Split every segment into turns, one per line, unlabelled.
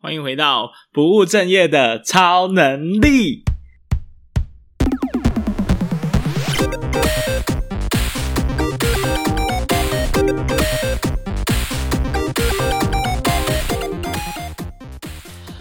欢迎回到不务正业的超能力。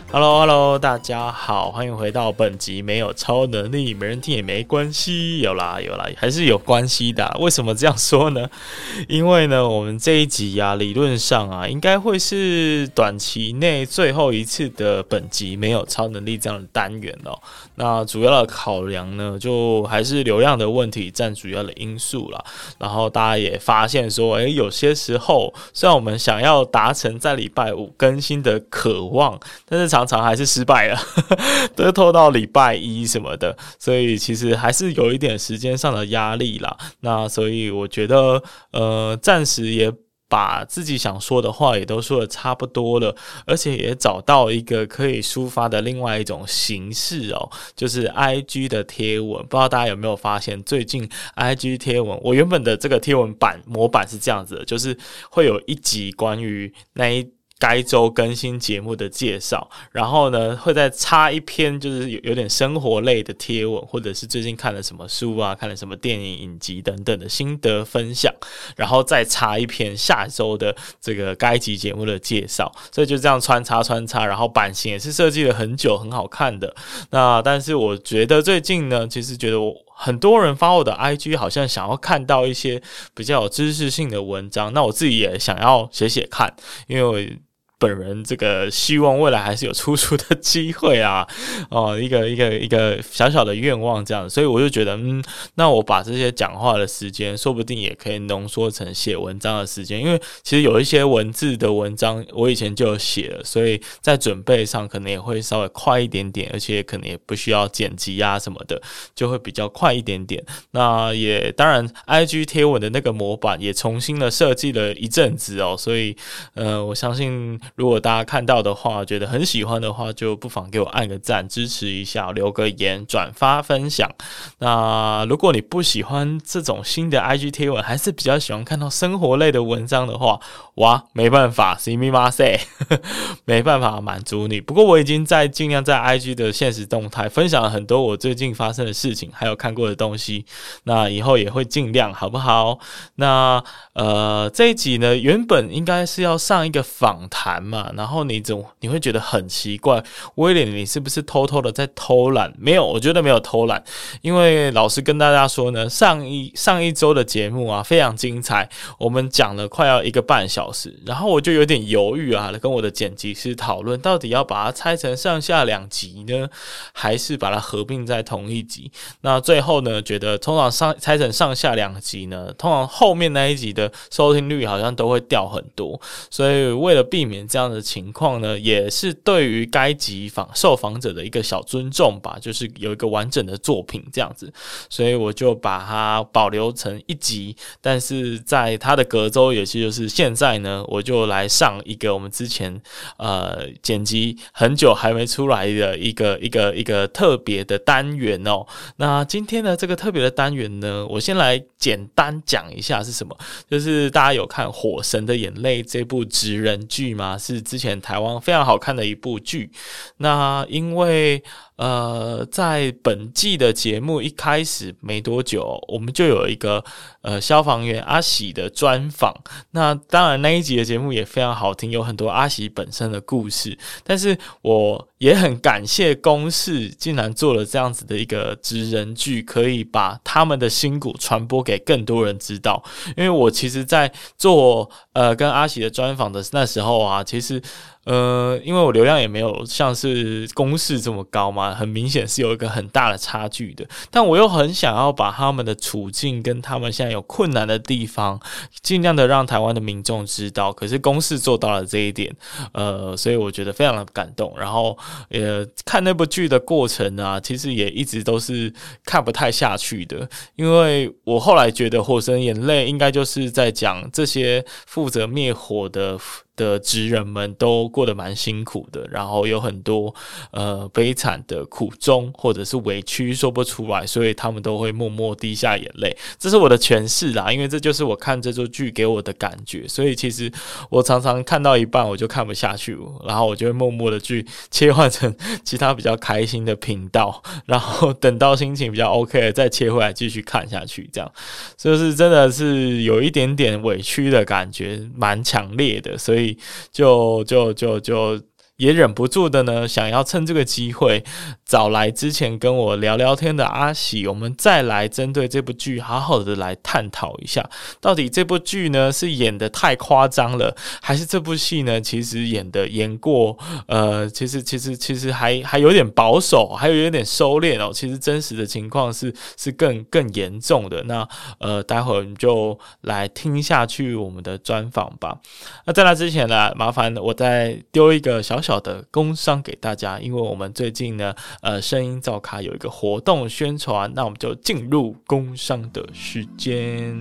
Hello，Hello，大家好，欢迎回到本集没有超能力，没人听也没关系，有啦有啦，还是有关系的。为什么这样说呢？因为呢，我们这一集啊，理论上啊，应该会是短期内最后一次的本集没有超能力这样的单元哦。那主要的考量呢，就还是流量的问题占主要的因素啦。然后大家也发现说，诶，有些时候虽然我们想要达成在礼拜五更新的渴望，但是常常常还是失败了，都拖到礼拜一什么的，所以其实还是有一点时间上的压力啦。那所以我觉得，呃，暂时也把自己想说的话也都说的差不多了，而且也找到一个可以抒发的另外一种形式哦，就是 IG 的贴文。不知道大家有没有发现，最近 IG 贴文，我原本的这个贴文版模板是这样子的，就是会有一集关于那一。该周更新节目的介绍，然后呢，会再插一篇就是有有点生活类的贴文，或者是最近看了什么书啊，看了什么电影影集等等的心得分享，然后再插一篇下周的这个该集节目的介绍，所以就这样穿插穿插，然后版型也是设计了很久，很好看的。那但是我觉得最近呢，其实觉得我很多人发我的 IG，好像想要看到一些比较有知识性的文章，那我自己也想要写写看，因为我。本人这个希望未来还是有出书的机会啊，哦，一个一个一个小小的愿望这样，所以我就觉得，嗯，那我把这些讲话的时间，说不定也可以浓缩成写文章的时间，因为其实有一些文字的文章我以前就有写了，所以在准备上可能也会稍微快一点点，而且可能也不需要剪辑啊什么的，就会比较快一点点。那也当然，IG 贴文的那个模板也重新的设计了一阵子哦，所以，呃，我相信。如果大家看到的话，觉得很喜欢的话，就不妨给我按个赞，支持一下，留个言，转发分享。那如果你不喜欢这种新的 IG 贴文，还是比较喜欢看到生活类的文章的话，哇，没办法，すみません，没办法满足你。不过我已经在尽量在 IG 的限时动态分享了很多我最近发生的事情，还有看过的东西。那以后也会尽量，好不好？那呃，这一集呢，原本应该是要上一个访谈。 嘛，然后你总你会觉得很奇怪，威廉，你是不是偷偷的在偷懒？没有，我觉得没有偷懒，因为老师跟大家说呢，上一上一周的节目啊非常精彩，我们讲了快要一个半小时，然后我就有点犹豫啊，跟我的剪辑师讨论，到底要把它拆成上下两集呢，还是把它合并在同一集？那最后呢，觉得通常上拆成上下两集呢，通常后面那一集的收听率好像都会掉很多，所以为了避免。这样的情况呢，也是对于该集访受访者的一个小尊重吧，就是有一个完整的作品这样子，所以我就把它保留成一集，但是在它的隔周，也就是现在呢，我就来上一个我们之前呃剪辑很久还没出来的一个一个一个特别的单元哦。那今天的这个特别的单元呢，我先来简单讲一下是什么，就是大家有看《火神的眼泪》这部职人剧吗？是之前台湾非常好看的一部剧，那因为。呃，在本季的节目一开始没多久，我们就有一个呃消防员阿喜的专访。那当然那一集的节目也非常好听，有很多阿喜本身的故事。但是我也很感谢公视竟然做了这样子的一个职人剧，可以把他们的辛苦传播给更多人知道。因为我其实，在做呃跟阿喜的专访的那时候啊，其实。呃，因为我流量也没有像是公式这么高嘛，很明显是有一个很大的差距的。但我又很想要把他们的处境跟他们现在有困难的地方，尽量的让台湾的民众知道。可是公式做到了这一点，呃，所以我觉得非常的感动。然后，呃，看那部剧的过程啊，其实也一直都是看不太下去的，因为我后来觉得《火神眼泪》应该就是在讲这些负责灭火的。的职人们都过得蛮辛苦的，然后有很多呃悲惨的苦衷或者是委屈说不出来，所以他们都会默默滴下眼泪。这是我的诠释啦，因为这就是我看这座剧给我的感觉。所以其实我常常看到一半我就看不下去，然后我就会默默的去切换成其他比较开心的频道，然后等到心情比较 OK 再切回来继续看下去。这样就是真的是有一点点委屈的感觉，蛮强烈的，所以。就就就就。也忍不住的呢，想要趁这个机会找来之前跟我聊聊天的阿喜，我们再来针对这部剧好好的来探讨一下，到底这部剧呢是演的太夸张了，还是这部戏呢其实演的演过，呃，其实其实其实还还有点保守，还有有点收敛哦。其实真实的情况是是更更严重的。那呃，待会儿我们就来听下去我们的专访吧。那在那之前呢，麻烦我再丢一个小小。的工商给大家，因为我们最近呢，呃，声音造咖有一个活动宣传，那我们就进入工商的时间。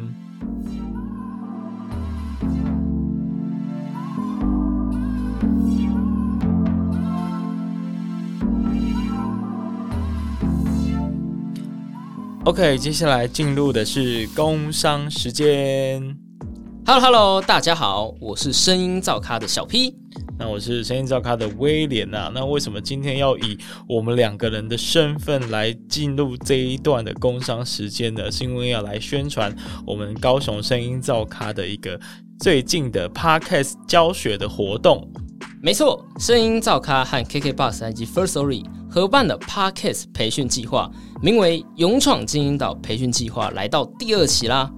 OK，接下来进入的是工商时间。
Hello，Hello，hello, 大家好，我是声音造咖的小 P。
那我是声音造咖的威廉呐。那为什么今天要以我们两个人的身份来进入这一段的工商时间呢？是因为要来宣传我们高雄声音造咖的一个最近的 Podcast 教学的活动。
没错，声音造咖和 KKBOX 以及 First Story 合办的 Podcast 培训计划，名为“勇闯金鹰岛”培训计划，来到第二期啦。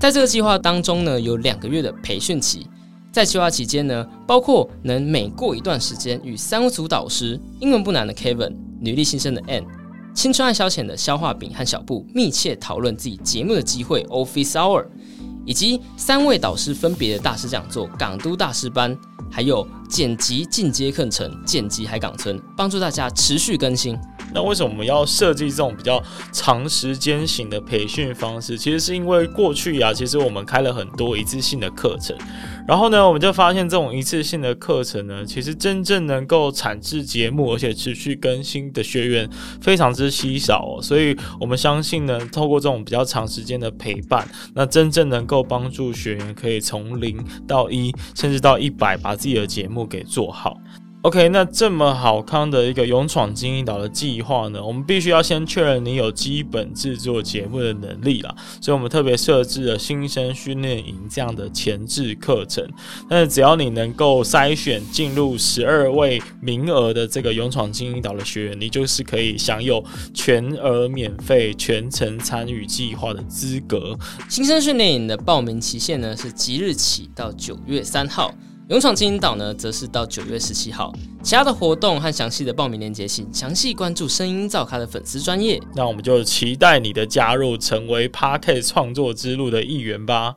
在这个计划当中呢，有两个月的培训期。在计划期间呢，包括能每过一段时间与三组导师，英文不难的 Kevin、女力新生的 Ann、青春爱消遣的消化饼和小布密切讨论自己节目的机会 Office Hour，以及三位导师分别的大师讲座港都大师班，还有剪辑进阶课程剪辑海港村，帮助大家持续更新。
那为什么我们要设计这种比较长时间型的培训方式？其实是因为过去啊，其实我们开了很多一次性的课程。然后呢，我们就发现这种一次性的课程呢，其实真正能够产制节目而且持续更新的学员非常之稀少哦。所以我们相信呢，透过这种比较长时间的陪伴，那真正能够帮助学员可以从零到一，甚至到一百，把自己的节目给做好。OK，那这么好康的一个勇闯金鹰岛的计划呢，我们必须要先确认你有基本制作节目的能力啦，所以我们特别设置了新生训练营这样的前置课程。但是只要你能够筛选进入十二位名额的这个勇闯金鹰岛的学员，你就是可以享有全额免费、全程参与计划的资格。
新生训练营的报名期限呢是即日起到九月三号。勇闯金银岛呢，则是到九月十七号。其他的活动和详细的报名链接，请详细关注声音造咖的粉丝专业。
那我们就期待你的加入，成为 Party 创作之路的一员吧。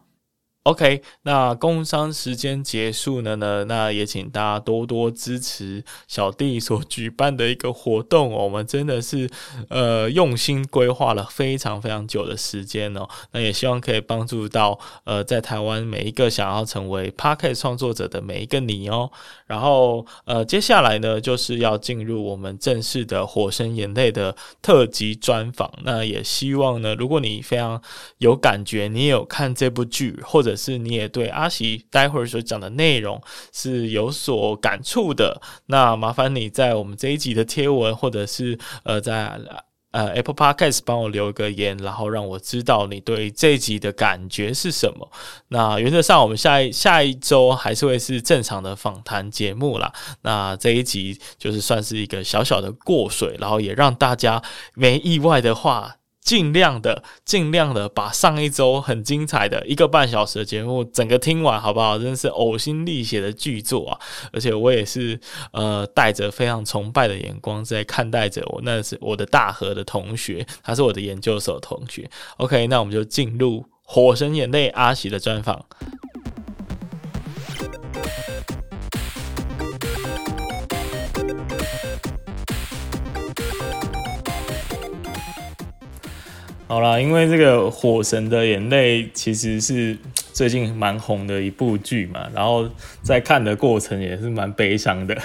OK，那工商时间结束了呢，那也请大家多多支持小弟所举办的一个活动。我们真的是呃用心规划了非常非常久的时间哦。那也希望可以帮助到呃在台湾每一个想要成为 Podcast 创作者的每一个你哦。然后呃接下来呢就是要进入我们正式的《火神眼泪》的特辑专访。那也希望呢，如果你非常有感觉，你有看这部剧或者是你也对阿喜待会儿所讲的内容是有所感触的，那麻烦你在我们这一集的贴文，或者是呃在呃 Apple Podcast 帮我留个言，然后让我知道你对这一集的感觉是什么。那原则上我们下一下一周还是会是正常的访谈节目啦。那这一集就是算是一个小小的过水，然后也让大家没意外的话。尽量的，尽量的把上一周很精彩的一个半小时的节目整个听完，好不好？真是呕心沥血的巨作啊！而且我也是呃带着非常崇拜的眼光在看待着我，那是我的大和的同学，他是我的研究所同学。OK，那我们就进入《火神眼泪》阿喜的专访。好啦，因为这个《火神的眼泪》其实是 最近蛮红的一部剧嘛，然后在看的过程也是蛮悲伤的。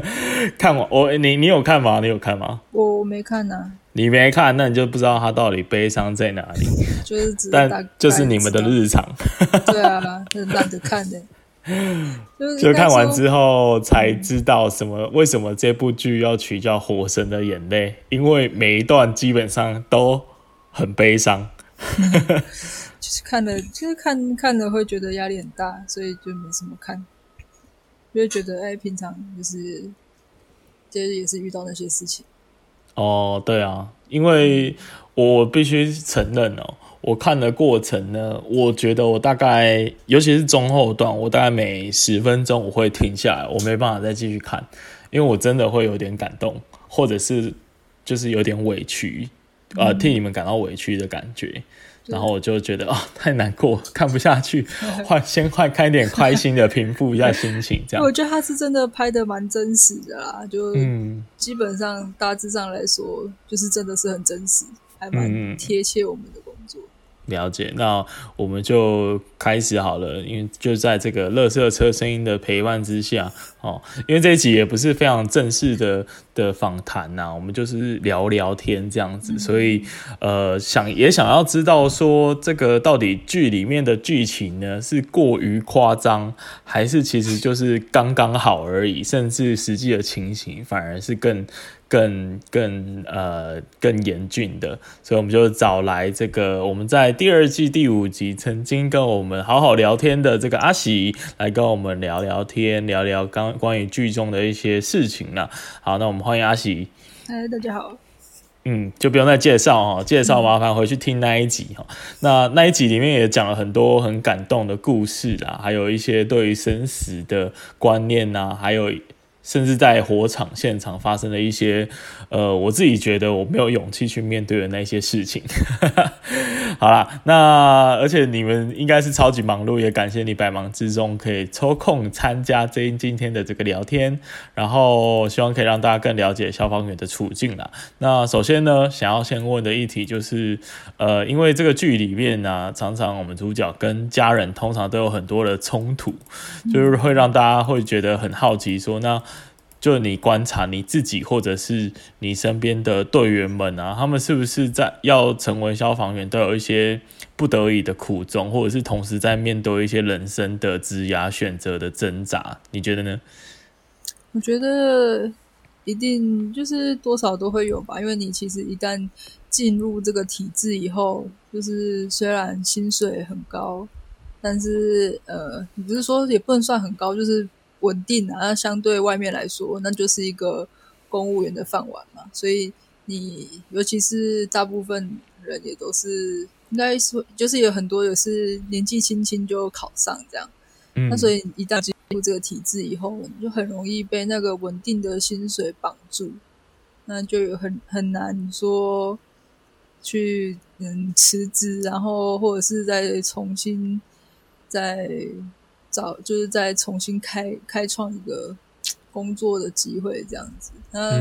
看完我，你你有看吗？你有看吗？
我我没看呐、啊。
你没看，那你就不知道他到底悲伤在哪里。
就是只，
但就是你们的日常。
对啊，很懒得看的。
就看完之后才知道什么？为什么这部剧要取叫《火神的眼泪》？因为每一段基本上都很悲伤。
就是看了，就是看看了会觉得压力很大，所以就没什么看。就会觉得哎，平常就是，就是也是遇到那些事情。
哦，对啊，因为我必须承认哦。我看的过程呢，我觉得我大概，尤其是中后段，我大概每十分钟我会停下来，我没办法再继续看，因为我真的会有点感动，或者是就是有点委屈，啊、呃，替你们感到委屈的感觉，然后我就觉得啊、哦，太难过，看不下去，换先换看一点开心的，平复一下心情，这样。
我觉得他是真的拍的蛮真实的啦，就嗯，基本上大致上来说，就是真的是很真实，还蛮贴切我们的。
了解，那我们就开始好了，因为就在这个乐色车声音的陪伴之下，哦，因为这一集也不是非常正式的的访谈呐，我们就是聊聊天这样子，所以呃，想也想要知道说，这个到底剧里面的剧情呢是过于夸张，还是其实就是刚刚好而已，甚至实际的情形反而是更。更更呃更严峻的，所以我们就找来这个我们在第二季第五集曾经跟我们好好聊天的这个阿喜来跟我们聊聊天，聊聊刚关于剧中的一些事情了。好，那我们欢迎阿喜。
嗨，大家好。
嗯，就不用再介绍哦，介绍麻烦回去听那一集哈。嗯、那那一集里面也讲了很多很感动的故事啦，还有一些对于生死的观念呐，还有。甚至在火场现场发生的一些，呃，我自己觉得我没有勇气去面对的那些事情。好啦，那而且你们应该是超级忙碌，也感谢你百忙之中可以抽空参加这今天的这个聊天，然后希望可以让大家更了解消防员的处境啦。那首先呢，想要先问的议题就是，呃，因为这个剧里面呢、常常我们主角跟家人通常都有很多的冲突，就是会让大家会觉得很好奇，说那。就你观察你自己，或者是你身边的队员们啊，他们是不是在要成为消防员，都有一些不得已的苦衷，或者是同时在面对一些人生的职涯选择的挣扎？你觉得呢？
我觉得一定就是多少都会有吧，因为你其实一旦进入这个体制以后，就是虽然薪水很高，但是呃，你不是说也不能算很高，就是。稳定啊，那相对外面来说，那就是一个公务员的饭碗嘛。所以你尤其是大部分人也都是，应该说就是有很多也是年纪轻轻就考上这样。嗯，那所以一旦进入这个体制以后，你就很容易被那个稳定的薪水绑住，那就有很很难说去嗯辞职，然后或者是再重新再。找就是再重新开开创一个工作的机会这样子。那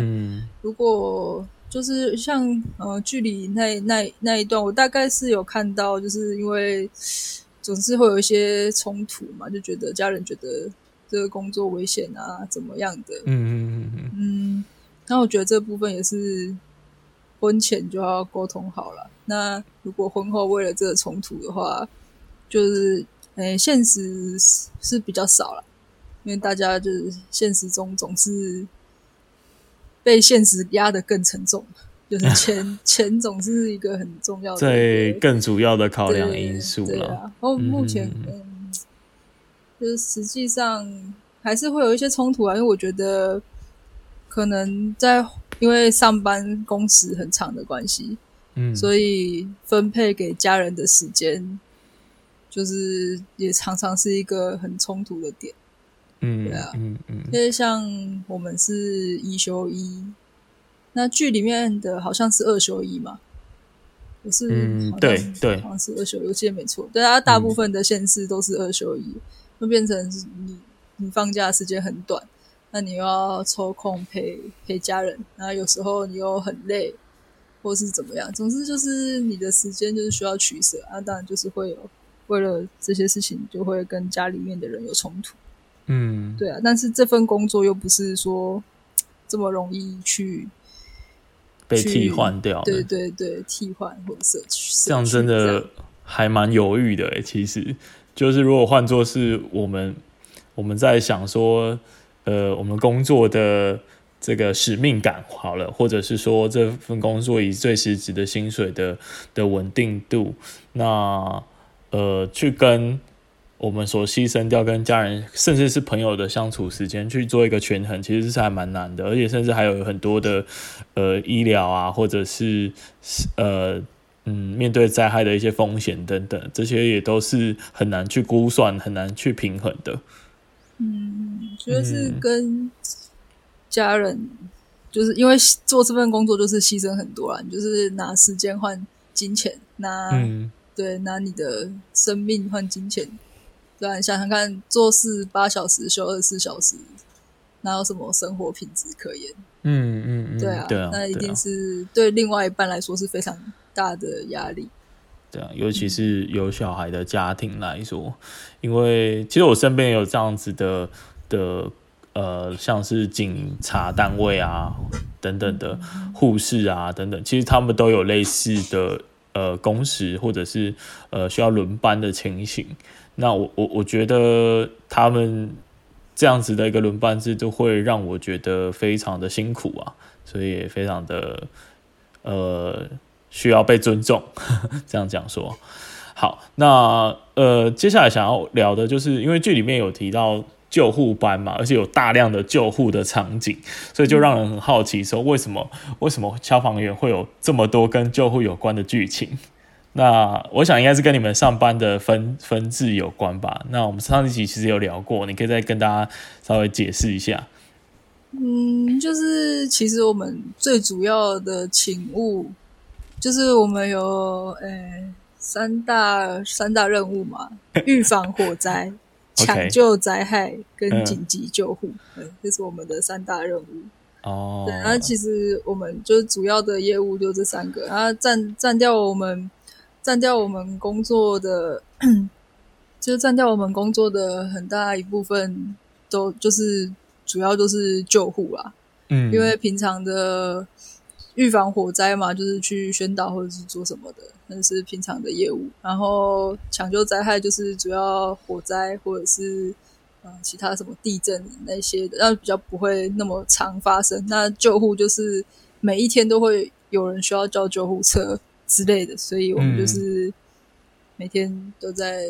如果就是像呃剧里那那那一段，我大概是有看到，就是因为总是会有一些冲突嘛，就觉得家人觉得这个工作危险啊，怎么样的。嗯嗯嗯嗯。那我觉得这部分也是婚前就要沟通好了。那如果婚后为了这个冲突的话，就是。诶，现实是比较少了，因为大家就是现实中总是被现实压得更沉重，就是 钱钱总是一个很重要的，
最，更主要的考量因素了。
然后、啊、目前嗯，嗯，就是实际上还是会有一些冲突啊，因为我觉得可能在因为上班工时很长的关系，嗯，所以分配给家人的时间。就是也常常是一个很冲突的点，嗯，对啊，嗯嗯，因为像我们是一休一，那剧里面的好像是二休一嘛，不是，
嗯，对对，
好像是二休一，我记得没错，对啊，大部分的县市都是二休一，会变成你你放假时间很短，那你又要抽空陪陪家人，然后有时候你又很累，或是怎么样，总之就是你的时间就是需要取舍啊，当然就是会有。为了这些事情就会跟家里面的人有冲突。
嗯，
对啊，但是这份工作又不是说这么容易去
被替换掉。
对对对，替换或者是
这样真的还蛮犹豫的诶。其实就是如果换作是我们，我们在想说，呃，我们工作的这个使命感好了，或者是说这份工作以最实质的薪水的的稳定度，那呃，去跟。我们所牺牲掉跟家人，甚至是朋友的相处时间去做一个权衡，其实是还蛮难的，而且甚至还有很多的呃医疗啊，或者是呃嗯面对灾害的一些风险等等，这些也都是很难去估算、很难去平衡的。
嗯，觉得是跟家人，嗯、就是因为做这份工作就是牺牲很多啦，你就是拿时间换金钱，拿、嗯、对拿你的生命换金钱。对啊，你想想看，做事八小时，休二十四小时，哪有什么生活品质可言？
嗯嗯嗯，对啊，对啊，
那一定是对另外一半来说是非常大的压力。
对啊，尤其是有小孩的家庭来说，嗯、因为其实我身边有这样子的的呃，像是警察单位啊等等的护士啊等等，其实他们都有类似的呃工时或者是呃需要轮班的情形。那我我我觉得他们这样子的一个轮班制，就会让我觉得非常的辛苦啊，所以也非常的呃需要被尊重，呵 呵这样讲说。好，那呃接下来想要聊的就是，因为剧里面有提到救护班嘛，而且有大量的救护的场景，所以就让人很好奇，说为什么为什么消防员会有这么多跟救护有关的剧情？那我想应该是跟你们上班的分分制有关吧。那我们上一集其实有聊过，你可以再跟大家稍微解释一下。
嗯，就是其实我们最主要的勤务，就是我们有诶、三大三大任务嘛：预防火灾、抢救灾害跟紧急救护。这是我们的三大任务。哦，对，然后其实我们就是主要的业务就这三个，然后占占掉我们。占掉我们工作的，就是占掉我们工作的很大一部分，都就是主要就是救护啦。嗯，因为平常的预防火灾嘛，就是去宣导或者是做什么的，那是平常的业务。然后抢救灾害就是主要火灾或者是嗯其他什么地震那些的，那比较不会那么常发生。那救护就是每一天都会有人需要叫救护车。之类的，所以我们就是每天都在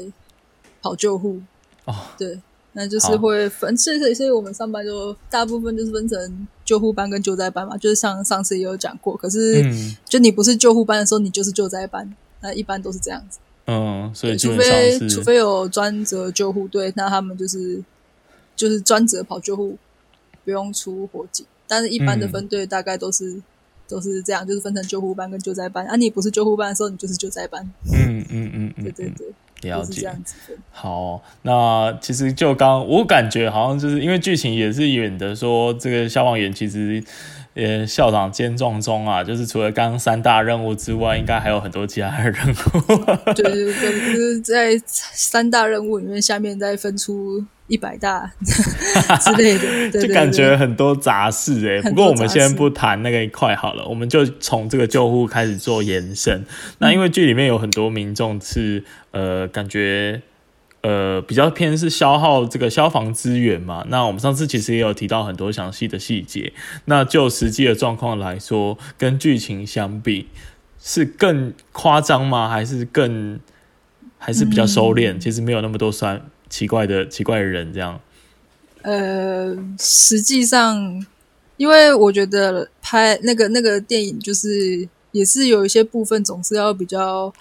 跑救护哦。对，那就是会分，所以所以我们上班就大部分就是分成救护班跟救灾班嘛。就是像上次也有讲过，可是就你不是救护班的时候，你就是救灾班。那一般都是这样子。嗯，所以除非除非有专责救护队，那他们就是就是专责跑救护，不用出火警。但是一般的分队大概都是。都是这样，就是分成救护班跟救灾班。啊，你不是救护班的时候，你就是救灾班。嗯嗯嗯嗯，对对对，了解。
好，那其实就刚我感觉好像就是因为剧情也是演的说，这个消防员其实。呃，校长兼撞中啊，就是除了刚刚三大任务之外，应该还有很多其他的任务。
对对对，就是在三大任务里面，下面再分出一百大 之类的，
就感觉很多杂事哎、欸。不过我们先不谈那个一块好了，我们就从这个救护开始做延伸。那因为剧里面有很多民众是呃，感觉。呃，比较偏是消耗这个消防资源嘛。那我们上次其实也有提到很多详细的细节。那就实际的状况来说，跟剧情相比，是更夸张吗？还是更还是比较收敛？嗯、其实没有那么多酸奇怪的奇怪的人这样。
呃，实际上，因为我觉得拍那个那个电影，就是也是有一些部分总是要比较。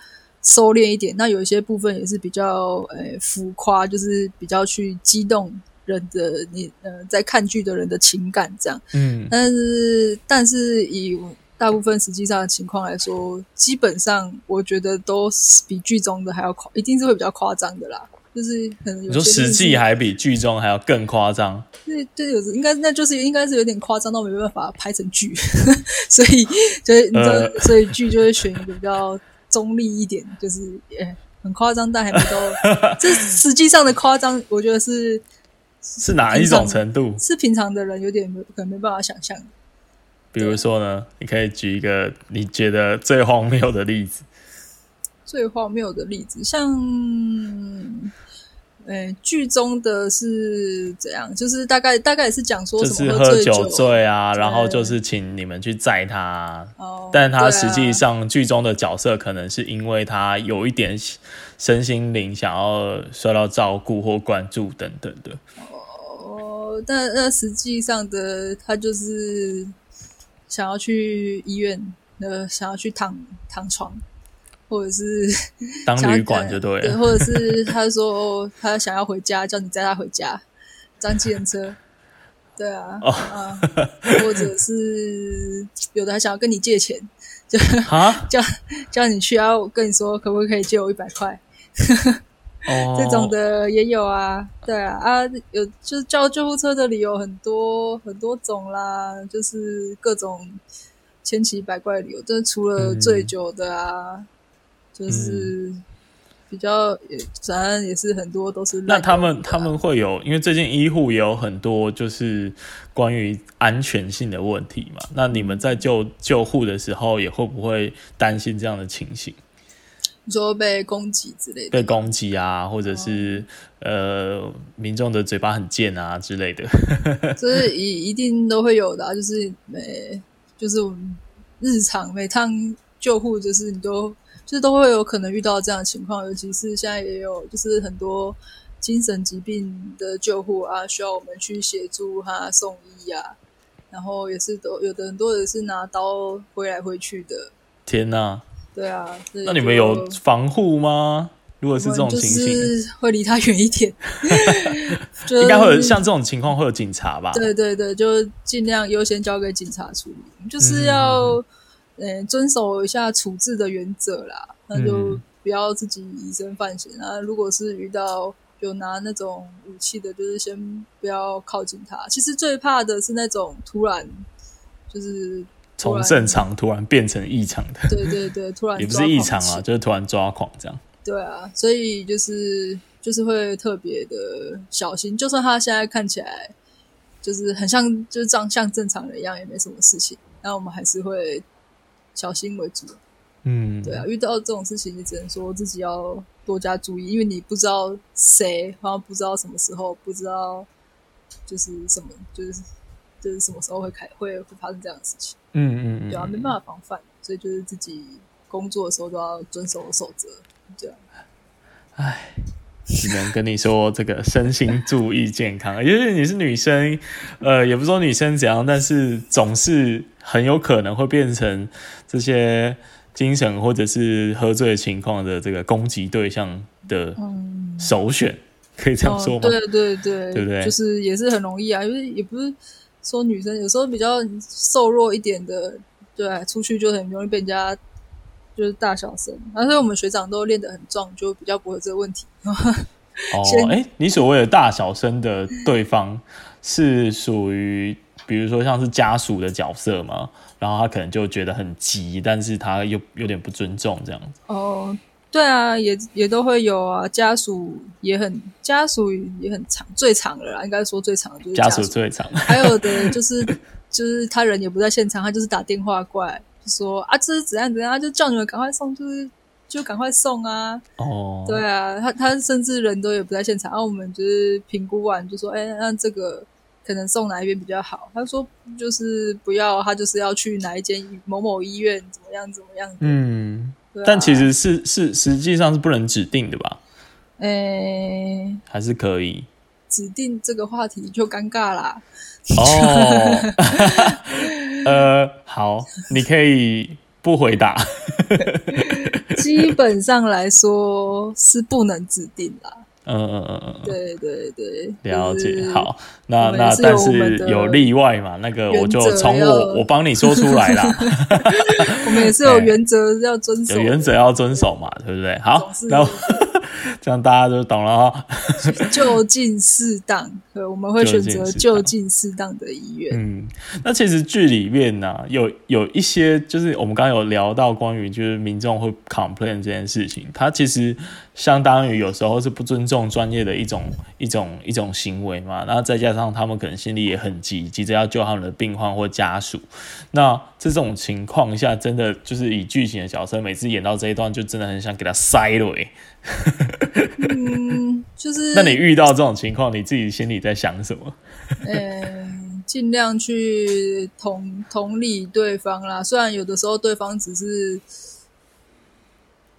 收敛一点，那有一些部分也是比较呃浮夸，就是比较去激动人的你呃在看剧的人的情感这样。嗯，但是但是以大部分实际上的情况来说，基本上我觉得都比剧中的还要夸，一定是会比较夸张的啦。就是可能有些、就是、
你说实际还比剧中还要更夸张。
对对，有应该那就是应该是有点夸张到没办法拍成剧，所以就是你知道，呃、所以剧就会选一个比较。中立一点，就是也很很夸张，但还没到。这实际上的夸张，我觉得是
是哪一种程度？
是平常的人有点可能没办法想象。
比如说呢，你可以举一个你觉得最荒谬的例子。
最荒谬的例子，像，诶，剧中的是怎样？就是大概大概也是讲说什么喝酒
醉啊，然后就是请你们去载他。哦，但他实际上剧中的角色可能是因为他有一点身心灵想要受到照顾或关注等等的。
哦，但那实际上的他就是想要去医院，呃，想要去躺躺床。或者是
当旅馆就对了，
对，或者是他说他想要回家，叫你载他回家，张计程车，对啊，哦、啊，或者是有的还想要跟你借钱，就啊 叫叫你去，然后我跟你说可不可以借我一百块，哦，这种的也有啊，对啊，啊，有就是叫救护车的理由很多很多种啦，就是各种千奇百怪的理由，就是除了醉酒的啊。嗯就是比较也，反正也是很多都是。
那他们他们会有，因为最近医护也有很多就是关于安全性的问题嘛。那你们在救救护的时候，也会不会担心这样的情形？
你说被攻击之类的？
被攻击啊，或者是、哦、呃，民众的嘴巴很贱啊之类的。
这是一一定都会有的、啊，就是每就是我们日常每趟救护，就是你都。就是都会有可能遇到这样的情况，尤其是现在也有，就是很多精神疾病的救护啊，需要我们去协助他送医啊，然后也是都有的很多人是拿刀挥来挥去的。
天哪！
对啊，
那你们有防护吗？如果是这种情形，
就是会离他远一点。
应该会有像这种情况会有警察吧？
对对对，就尽量优先交给警察处理，就是要。嗯嗯，遵守一下处置的原则啦，那就不要自己以身犯险啊。如果是遇到有拿那种武器的，就是先不要靠近他。其实最怕的是那种突然就是
从正常突然变成异常的，
对对对，突然
也不是异常啊，就是突然抓狂这样。
对啊，所以就是就是会特别的小心，就算他现在看起来就是很像就是长像正常人一样，也没什么事情，那我们还是会。小心为主，嗯，对啊，遇到这种事情，你只能说自己要多加注意，因为你不知道谁，好像不知道什么时候，不知道就是什么，就是就是什么时候会开会会发生这样的事情，嗯嗯嗯，对啊，没办法防范，所以就是自己工作的时候都要遵守守则，这样。
唉，只能跟你说这个身心注意健康，因为你是女生，呃，也不说女生怎样，但是总是。很有可能会变成这些精神或者是喝醉情况的这个攻击对象的首选，嗯、可以这样说吗？
哦、对对对，
对不对？
就是也是很容易啊，因为也不是说女生有时候比较瘦弱一点的，对，出去就很容易被人家就是大小声。而且我们学长都练得很壮，就比较不会有这个问题。
哦，哎，你所谓的大小声的对方是属于？比如说像是家属的角色嘛，然后他可能就觉得很急，但是他又有点不尊重这样子。
哦，对啊，也也都会有啊，家属也很家属也很长，最长的啦，应该说最长的就是
家属最长。
还有的就是就是他人也不在现场，他就是打电话过来，就说啊，这是怎样怎样，就叫你们赶快送，就是就赶快送啊。哦，对啊，他他甚至人都也不在现场，然后我们就是评估完就说，哎，那这个。可能送哪一边比较好？他说就是不要，他就是要去哪一间某某医院，怎么样怎么样？嗯，啊、
但其实是是实际上是不能指定的吧？诶、
欸，
还是可以
指定这个话题就尴尬啦。
哦，呃，好，你可以不回答。
基本上来说是不能指定啦。
嗯嗯嗯嗯，
对对对，
了解。好，那那但是有例外嘛？那个我就从我我帮你说出来啦。
我们也是有 原则要遵守，
有原则要遵守嘛，对不对？好，这样大家就懂了哈。
就近适当，对，我们会选择就近适当的医院。
嗯，那其实剧里面呢、啊，有有一些就是我们刚刚有聊到关于就是民众会 complain 这件事情，它其实相当于有时候是不尊重专业的一种一种一种行为嘛。然后再加上他们可能心里也很急，急着要救他们的病患或家属。那这种情况下，真的就是以剧情的角色，每次演到这一段，就真的很想给他塞了。
嗯，就是。
那你遇到这种情况，你自己心里在想什么？
嗯，尽量去同同理对方啦。虽然有的时候对方只是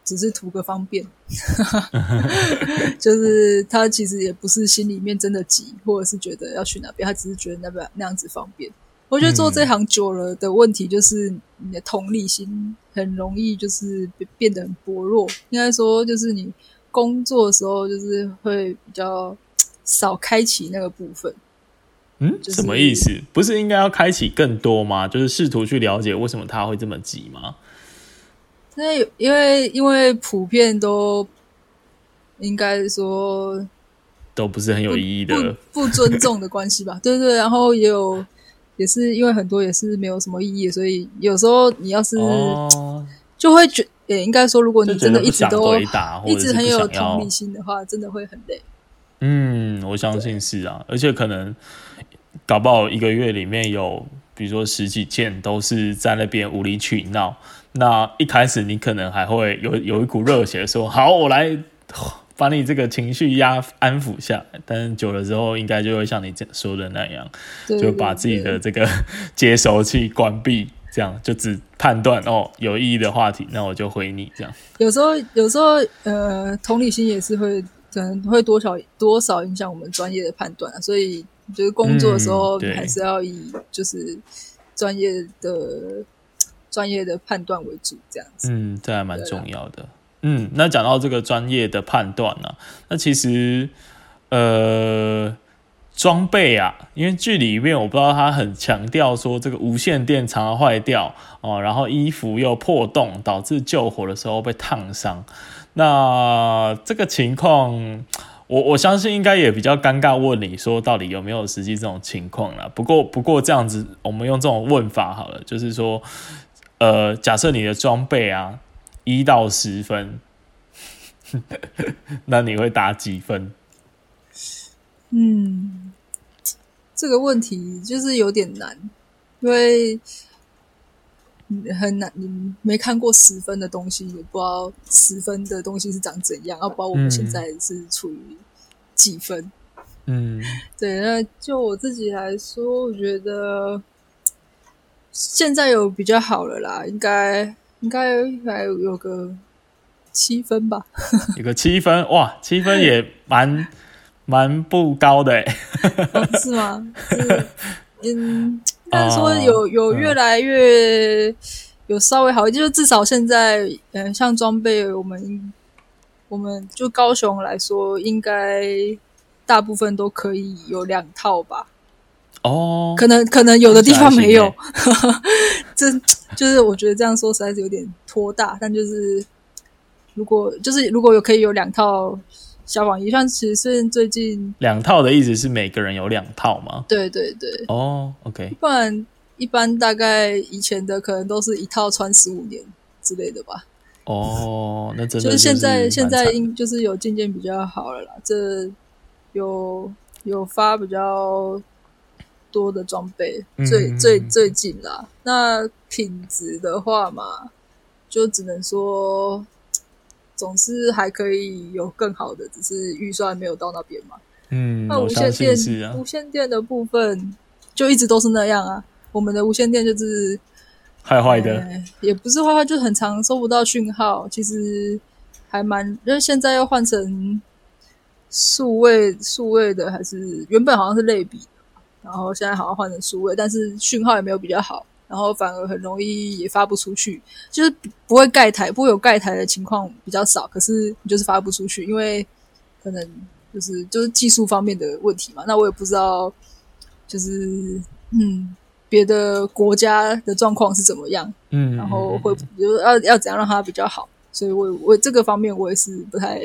只是图个方便，就是他其实也不是心里面真的急，或者是觉得要去哪边，他只是觉得那边那样子方便。我觉得做这行久了的问题就是你的同理心很容易就是变得很薄弱。应该说，就是你工作的时候就是会比较少开启那个部分。
嗯，什么意思？不是应该要开启更多吗？就是试图去了解为什么他会这么急吗？
那因为因为普遍都应该说
都不是很有意义的
不，不尊重的关系吧？对对，然后也有。也是因为很多也是没有什么意义，所以有时候你要是就会觉，也应该说，如果你真的一直都一直很有同理心的话，真的会很累。
嗯，我相信是啊，而且可能搞不好一个月里面有，比如说十几件都是在那边无理取闹，那一开始你可能还会有有一股热血说，好，我来。把你这个情绪压安抚下来，但是久了之后，应该就会像你说的那样，就把自己的这个接收器关闭，这样就只判断哦有意义的话题，那我就回你这样。
有时候，有时候，呃，同理心也是会可能会多少多少影响我们专业的判断，所以就是工作的时候，还是要以就是专业的专业的判断为主，这样子。
嗯，这还蛮重要的。嗯，那讲到这个专业的判断呢、啊，那其实呃装备啊，因为剧里面我不知道他很强调说这个无线电常常坏掉哦，然后衣服又破洞，导致救火的时候被烫伤。那这个情况，我我相信应该也比较尴尬，问你说到底有没有实际这种情况啦。不过不过这样子，我们用这种问法好了，就是说，呃，假设你的装备啊。一到十分，那你会打几分？
嗯，这个问题就是有点难，因为很难，你没看过十分的东西，也不知道十分的东西是长怎样，要不知道我们现在是处于几分。
嗯，
对，那就我自己来说，我觉得现在有比较好了啦，应该。应该还有有个七分吧，
有个七分哇，七分也蛮 蛮不高的哎、
哦，是吗？是嗯，但是说有有越来越有稍微好就至少现在嗯，像装备，我们我们就高雄来说，应该大部分都可以有两套吧。
哦，
可能可能有的地方没有，这就是我觉得这样说实在是有点拖大。但就是如果就是如果有可以有两套消防衣，像其实是最近
两套的意思是每个人有两套吗？
对对对。
哦，OK。
不然一般大概以前的可能都是一套穿十五年之类的吧。
哦，那真的
就是现在现在应就是有渐渐比较好了啦。这有有发比较。多的装备，最最最近啦。那品质的话嘛，就只能说总是还可以有更好的，只是预算没有到那边嘛。
嗯，
那无线电、啊、无线电的部分就一直都是那样啊。我们的无线电就是
坏坏的、
呃，也不是坏坏，就很常收不到讯号。其实还蛮，因为现在要换成数位数位的，还是原本好像是类比。然后现在好像换成数位，但是讯号也没有比较好，然后反而很容易也发不出去，就是不会盖台，不会有盖台的情况比较少，可是你就是发不出去，因为可能就是就是技术方面的问题嘛。那我也不知道，就是嗯，别的国家的状况是怎么样，嗯，然后会比如要要怎样让它比较好，所以我我这个方面我也是不太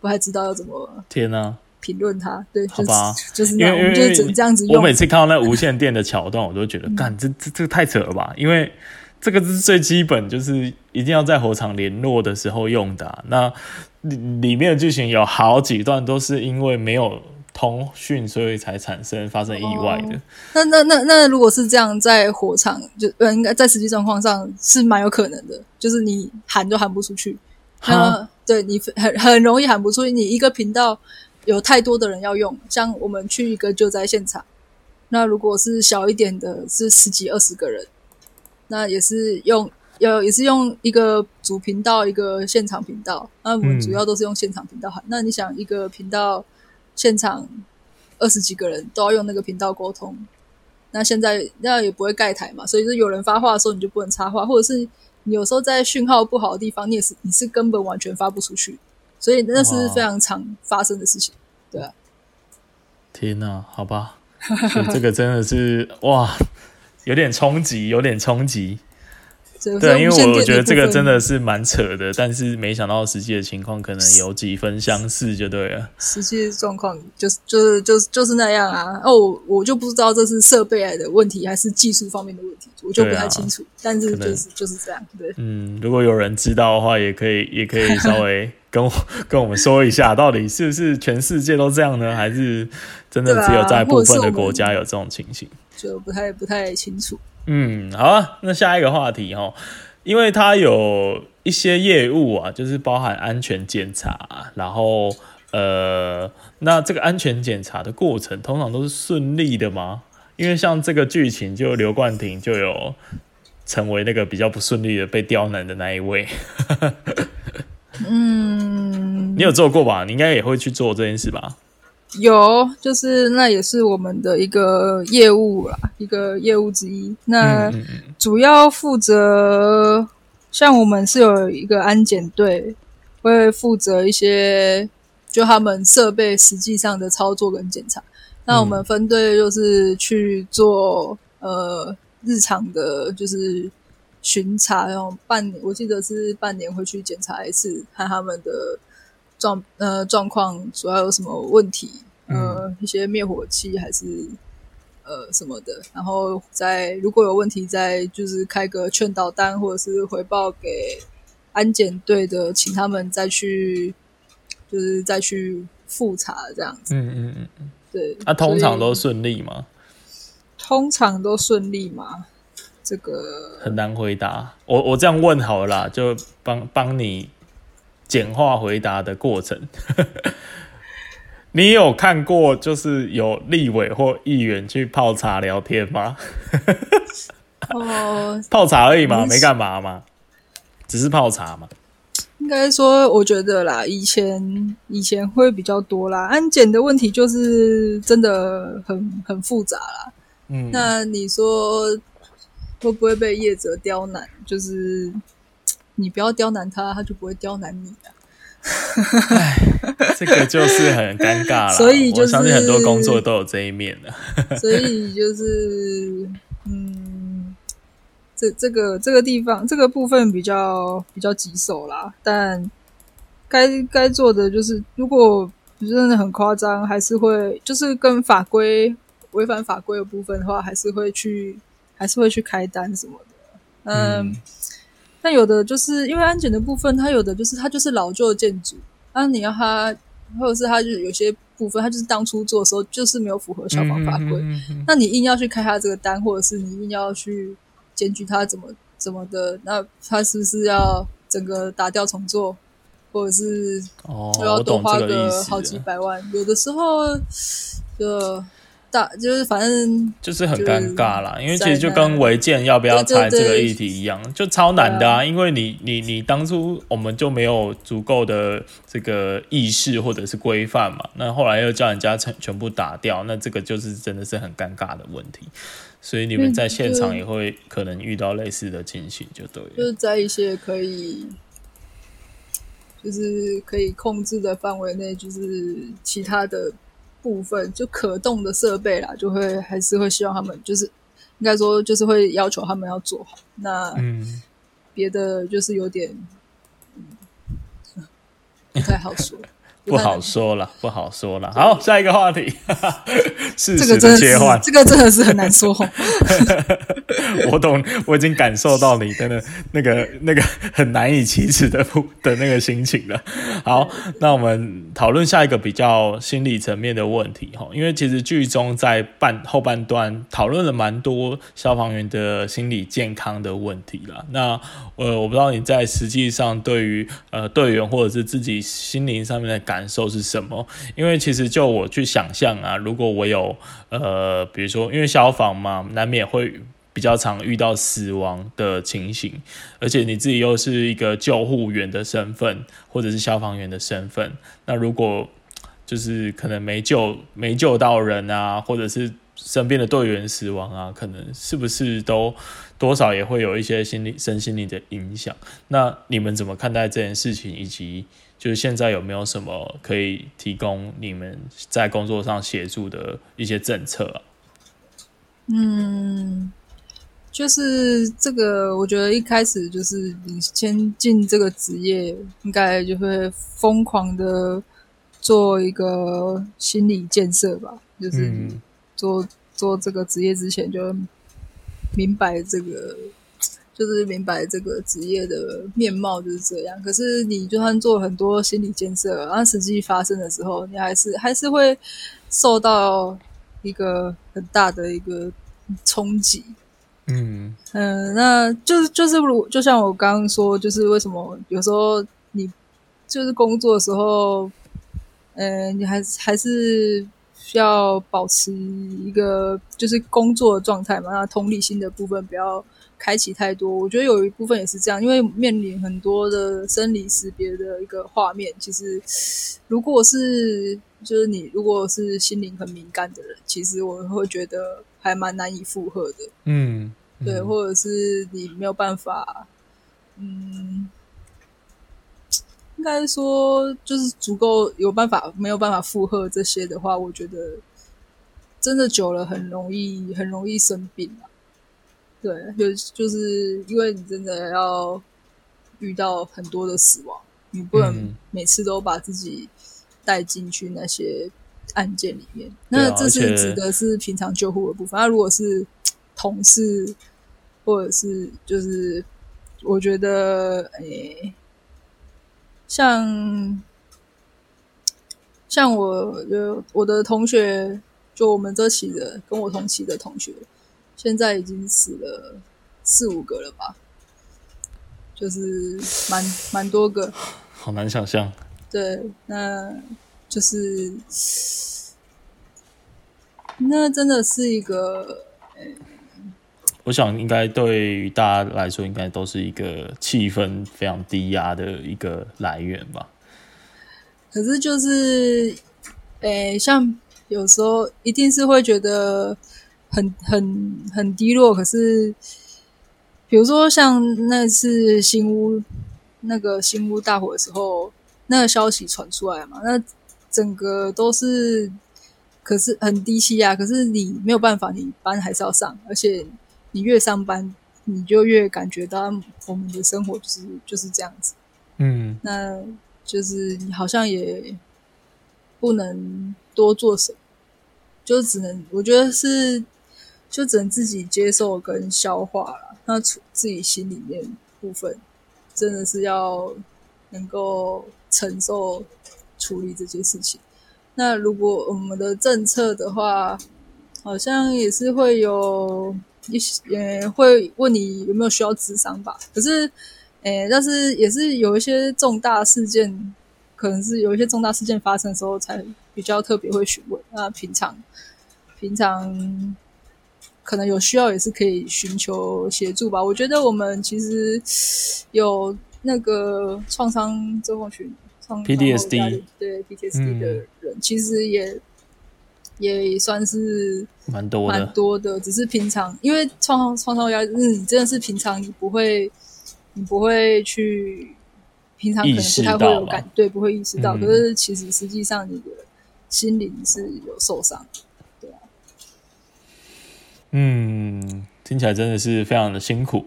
不太知道要怎么。
天哪！
评论它。对，
好吧，
就是因为因为就这样子用。
我每次看到那无线电的桥段，我都觉得，干、嗯、这这这个太扯了吧？因为这个是最基本，就是一定要在火场联络的时候用的、啊。那里里面的剧情有好几段都是因为没有。通讯，所以才产生发生意外的。哦、
那那那那，如果是这样，在火场就呃，应该在实际状况上是蛮有可能的，就是你喊都喊不出去。那对你很很容易喊不出去。你一个频道有太多的人要用，像我们去一个救灾现场，那如果是小一点的，是十几二十个人，那也是用要也是用一个主频道，一个现场频道。那我们主要都是用现场频道喊。嗯、那你想一个频道？现场二十几个人都要用那个频道沟通，那现在那也不会盖台嘛，所以就有人发话的时候你就不能插话，或者是你有时候在讯号不好的地方，你也是你是根本完全发不出去，所以那是非常常发生的事情，对啊。
天哪，好吧，这个真的是哇，有点冲击，有点冲击。对，因为我觉得这个真的是蛮扯的，但是没想到实际的情况可能有几分相似，就对了。
实际状况就是就是就是就是那样啊！哦，我就不知道这是设备来的问题还是技术方面的问题，我就不太清楚。啊、但是就是就是这样，对。
嗯，如果有人知道的话，也可以也可以稍微跟我 跟我们说一下，到底是不是全世界都这样呢？还是真的只有在部分的国家有这种情形？
就不太不太清楚。
嗯，好啊，那下一个话题哦，因为它有一些业务啊，就是包含安全检查，然后呃，那这个安全检查的过程通常都是顺利的吗？因为像这个剧情，就刘冠廷就有成为那个比较不顺利的被刁难的那一位。
嗯，
你有做过吧？你应该也会去做这件事吧？
有，就是那也是我们的一个业务啦，一个业务之一。那主要负责，像我们是有一个安检队，会负责一些就他们设备实际上的操作跟检查。那我们分队就是去做呃日常的，就是巡查，然后半年，我记得是半年会去检查一次，看他们的。状呃状况主要有什么问题？呃，嗯、一些灭火器还是呃什么的，然后再如果有问题，再就是开个劝导单，或者是回报给安检队的，请他们再去就是再去复查这样子。嗯嗯嗯嗯，对。那、啊、
通常都顺利吗？
通常都顺利吗？这个
很难回答。我我这样问好了啦，就帮帮你。简化回答的过程，你有看过就是有立委或议员去泡茶聊天吗？
哦，
泡茶而已嘛，没干嘛嘛，只是泡茶嘛。
应该说，我觉得啦，以前以前会比较多啦。安检的问题就是真的很很复杂啦。嗯，那你说会不会被业者刁难？就是。你不要刁难他，他就不会刁难你的。
哎，这个就是很尴尬了。
所以，就是，
我相信很多工作都有这一面的。
所以就是，嗯，这这个这个地方这个部分比较比较棘手啦。但该该做的就是，如果真的很夸张，还是会就是跟法规违反法规的部分的话，还是会去还是会去开单什么的。嗯。嗯但有的就是因为安检的部分，它有的就是它就是老旧的建筑，那你要它，或者是它就有些部分，它就是当初做的时候就是没有符合消防法规，嗯嗯嗯、那你硬要去开它这个单，或者是你硬要去检举它怎么怎么的，那它是不是要整个打掉重做，或者是就要多花个好几百万？有的时候就。大就是反正
就是很尴尬啦，因为其实就跟违建要不要拆这个议题一样，就超难的啊！因为你你你当初我们就没有足够的这个意识或者是规范嘛，那后来又叫人家全全部打掉，那这个就是真的是很尴尬的问题。所以你们在现场也会可能遇到类似的情形，就对了，
就是在一些可以就是可以控制的范围内，就是其他的。部分就可动的设备啦，就会还是会希望他们就是应该说就是会要求他们要做好。那嗯，别的就是有点、嗯、不太好说。
不好说了，不好说了。好，下一个话题，适时
这个真的
切换，
这个真的是很难说。
我懂，我已经感受到你的那个、那个很难以启齿的的那个心情了。好，那我们讨论下一个比较心理层面的问题哈，因为其实剧中在半后半段讨论了蛮多消防员的心理健康的问题了。那呃，我不知道你在实际上对于呃队员或者是自己心灵上面的感感受是什么？因为其实就我去想象啊，如果我有呃，比如说因为消防嘛，难免会比较常遇到死亡的情形，而且你自己又是一个救护员的身份，或者是消防员的身份，那如果就是可能没救没救到人啊，或者是身边的队员死亡啊，可能是不是都多少也会有一些心理身心理的影响？那你们怎么看待这件事情？以及就是现在有没有什么可以提供你们在工作上协助的一些政策啊？
嗯。就是这个，我觉得一开始就是你先进这个职业，应该就会疯狂的做一个心理建设吧。就是做做这个职业之前，就明白这个，就是明白这个职业的面貌就是这样。可是你就算做很多心理建设，然后实际发生的时候，你还是还是会受到一个很大的一个冲击。
嗯
嗯，那就是就是如就像我刚刚说，就是为什么有时候你就是工作的时候，嗯，你还还是需要保持一个就是工作的状态嘛。那同理心的部分不要开启太多。我觉得有一部分也是这样，因为面临很多的生理识别的一个画面。其实，如果是就是你如果是心灵很敏感的人，其实我会觉得。还蛮难以负荷的，
嗯，嗯，
对，或者是你没有办法，嗯，应该说就是足够有办法，没有办法负荷这些的话，我觉得真的久了很容易，很容易生病啊。对，就就是因为你真的要遇到很多的死亡，你不能每次都把自己带进去那些。案件里面，那这是指的是平常救护的部分。那、啊、如果是同事，或者是就是，我觉得，诶、欸，像像我就我的同学，就我们这期的跟我同期的同学，现在已经死了四五个了吧，就是蛮蛮多个，
好难想象。
对，那。就是，那真的是一个，欸、
我想应该对于大家来说，应该都是一个气氛非常低压的一个来源吧。
可是就是，诶、欸，像有时候一定是会觉得很很很低落。可是，比如说像那次新屋那个新屋大火的时候，那个消息传出来嘛，那。整个都是，可是很低气压，可是你没有办法，你班还是要上，而且你越上班，你就越感觉到我们的生活就是就是这样子。
嗯，
那就是你好像也不能多做什么，就只能我觉得是，就只能自己接受跟消化了。那处自己心里面部分，真的是要能够承受。处理这些事情。那如果我们的政策的话，好像也是会有一些，也会问你有没有需要咨商吧。可是，诶，但是也是有一些重大事件，可能是有一些重大事件发生的时候，才比较特别会询问。那平常，平常可能有需要也是可以寻求协助吧。我觉得我们其实有那个创伤症候群。
创 PTSD
对 PTSD 的人，嗯、其实也也算是
蛮多的，
蛮多的。只是平常，因为创伤创伤压力，你真的是平常你不会，你不会去，平常可能不太会有感，对，不会意识到。嗯、可是其实实际上，你的心灵是有受伤。
嗯，听起来真的是非常的辛苦。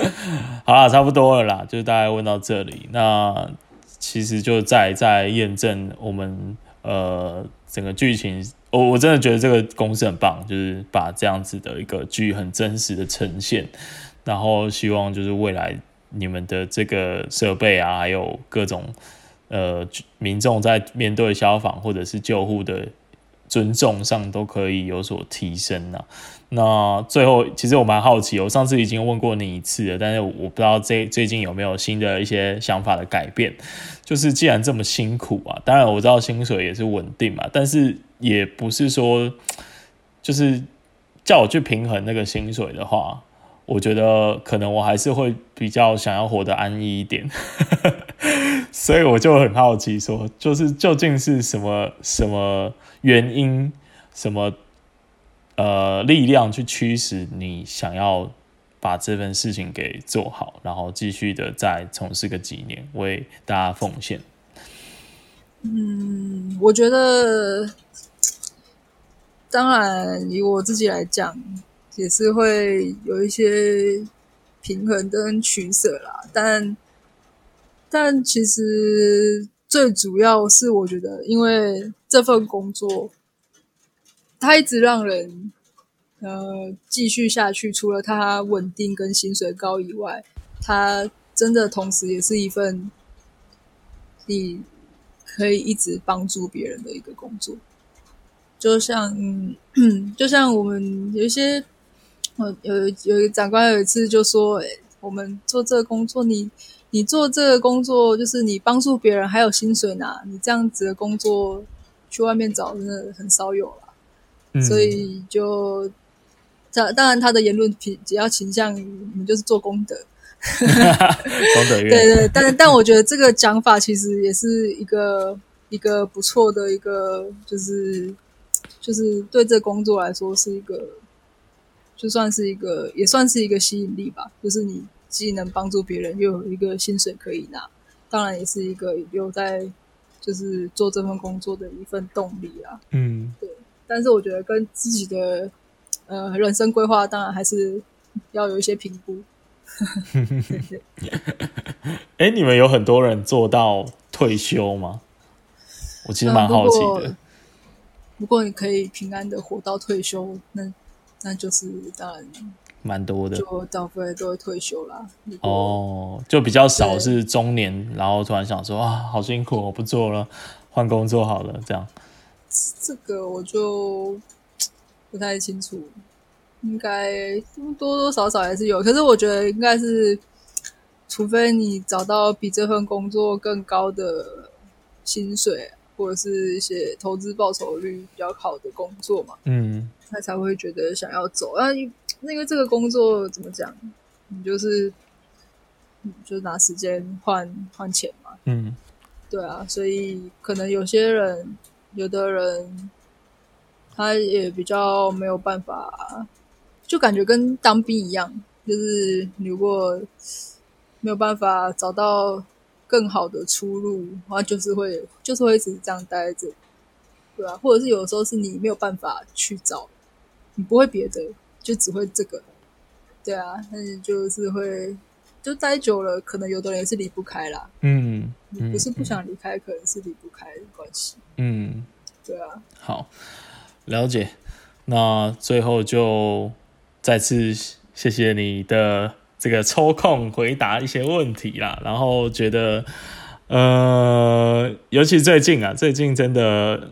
好啦，差不多了啦，就大概问到这里。那。其实就在在验证我们呃整个剧情。我我真的觉得这个公司很棒，就是把这样子的一个剧很真实的呈现，然后希望就是未来你们的这个设备啊，还有各种呃民众在面对消防或者是救护的尊重上都可以有所提升呢、那最后，其实我蛮好奇，我上次已经问过你一次了，但是我不知道这最近有没有新的一些想法的改变。就是既然这么辛苦啊，当然我知道薪水也是稳定嘛，但是。也不是说，就是叫我去平衡那个薪水的话，我觉得可能我还是会比较想要活得安逸一点，所以我就很好奇，说就是究竟是什么什么原因，什么呃力量去驱使你想要把这份事情给做好，然后继续的再从事个几年，为大家奉献。
嗯，我觉得。当然，以我自己来讲，也是会有一些平衡跟取舍啦。但但其实最主要是，我觉得，因为这份工作，它一直让人呃继续下去。除了它稳定跟薪水高以外，它真的同时也是一份你可以一直帮助别人的一个工作。就像嗯，就像我们有一些，呃，有有一个长官有一次就说：“诶，我们做这个工作，你你做这个工作，就是你帮助别人还有薪水拿，你这样子的工作去外面找真的很少有了。嗯”所以就，当当然他的言论比较倾向于你就是做功德，
功德 对
对，但但我觉得这个讲法其实也是一个一个不错的一个就是。就是对这工作来说是一个，就算是一个，也算是一个吸引力吧。就是你既能帮助别人，又有一个薪水可以拿，当然也是一个有在就是做这份工作的一份动力啊。
嗯，
对。但是我觉得跟自己的呃人生规划，当然还是要有一些评估。
哎，你们有很多人做到退休吗？我其实蛮好奇的。
如果你可以平安的活到退休，那那就是当然
蛮多的，
就大部分都会退休啦。
哦，就比较少是中年，然后突然想说啊，好辛苦，我不做了，换工作好了，这样。
这个我就不太清楚，应该多多少少还是有，可是我觉得应该是，除非你找到比这份工作更高的薪水。或者是一些投资报酬率比较好的工作嘛，
嗯，
他才会觉得想要走啊。那个这个工作怎么讲？你就是，就拿时间换换钱嘛，
嗯，
对啊。所以可能有些人，有的人，他也比较没有办法，就感觉跟当兵一样，就是你如果没有办法找到。更好的出路，然后就是会，就是会一直这样待着，对啊，或者是有的时候是你没有办法去找，你不会别的，就只会这个，对啊，那你就是会，就待久了，可能有的人是离不开啦，
嗯，
你不是不想离开，嗯、可能是离不开的关系，
嗯，
对啊，
好，了解，那最后就再次谢谢你的。这个抽空回答一些问题啦，然后觉得，呃，尤其最近啊，最近真的，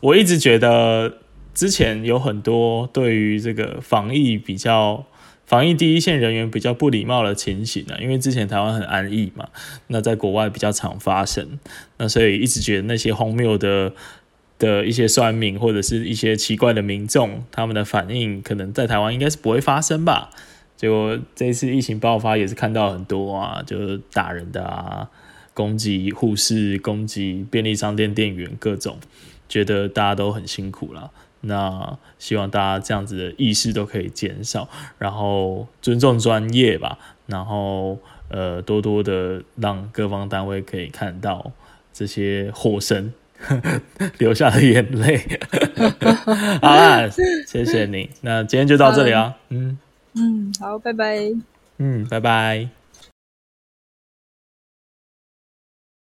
我一直觉得之前有很多对于这个防疫比较，防疫第一线人员比较不礼貌的情形啊，因为之前台湾很安逸嘛，那在国外比较常发生，那所以一直觉得那些荒谬的的一些酸民或者是一些奇怪的民众，他们的反应可能在台湾应该是不会发生吧。结果这次疫情爆发也是看到很多啊，就是打人的啊，攻击护士、攻击便利商店店员，各种觉得大家都很辛苦了。那希望大家这样子的意识都可以减少，然后尊重专业吧，然后呃多多的让各方单位可以看到这些火神 流下的眼泪。好啦，谢谢你，那今天就到这里啊，嗯。
嗯，好，拜拜。
嗯，拜拜。